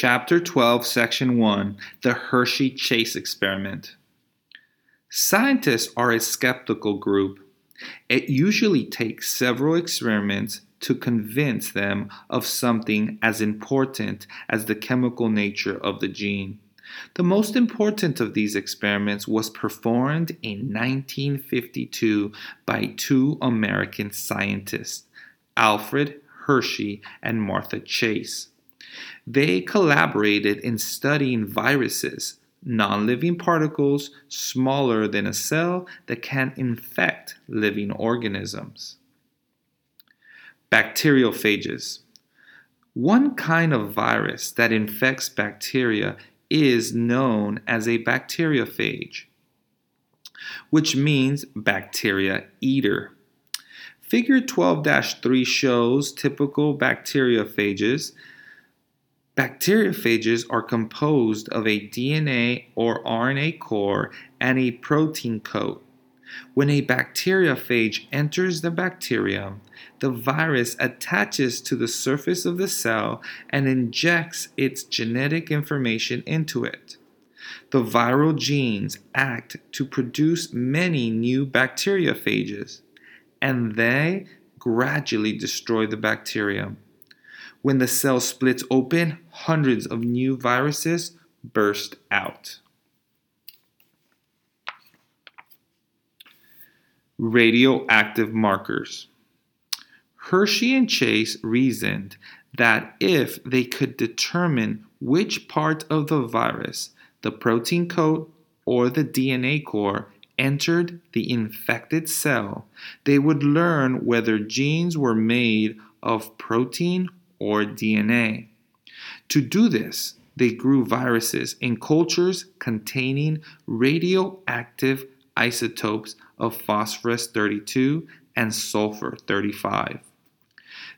Chapter 12, Section 1 The Hershey Chase Experiment. Scientists are a skeptical group. It usually takes several experiments to convince them of something as important as the chemical nature of the gene. The most important of these experiments was performed in 1952 by two American scientists, Alfred Hershey and Martha Chase. They collaborated in studying viruses, non living particles smaller than a cell that can infect living organisms. Bacteriophages. One kind of virus that infects bacteria is known as a bacteriophage, which means bacteria eater. Figure 12 3 shows typical bacteriophages Bacteriophages are composed of a DNA or RNA core and a protein coat. When a bacteriophage enters the bacterium, the virus attaches to the surface of the cell and injects its genetic information into it. The viral genes act to produce many new bacteriophages, and they gradually destroy the bacterium. When the cell splits open, hundreds of new viruses burst out. Radioactive markers. Hershey and Chase reasoned that if they could determine which part of the virus, the protein coat or the DNA core, entered the infected cell, they would learn whether genes were made of protein or DNA. To do this, they grew viruses in cultures containing radioactive isotopes of phosphorus 32 and sulfur 35.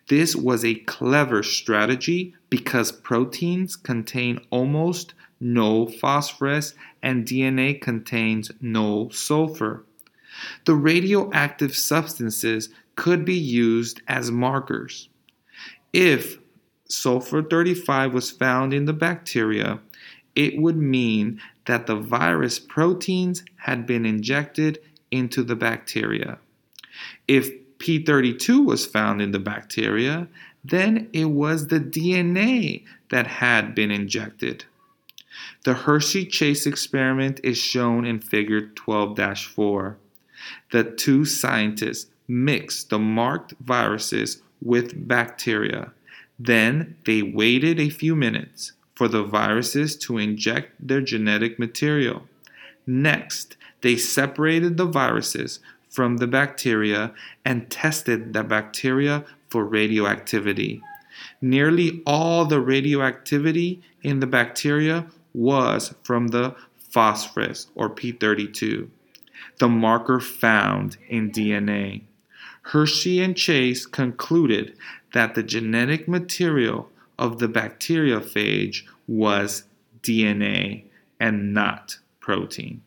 This was a clever strategy because proteins contain almost no phosphorus and DNA contains no sulfur. The radioactive substances could be used as markers. If sulfur 35 was found in the bacteria, it would mean that the virus proteins had been injected into the bacteria. If P32 was found in the bacteria, then it was the DNA that had been injected. The Hershey Chase experiment is shown in Figure 12 4. The two scientists mixed the marked viruses with bacteria. Then they waited a few minutes for the viruses to inject their genetic material. Next, they separated the viruses from the bacteria and tested the bacteria for radioactivity. Nearly all the radioactivity in the bacteria was from the phosphorus or P32, the marker found in DNA. Hershey and Chase concluded that the genetic material of the bacteriophage was DNA and not protein.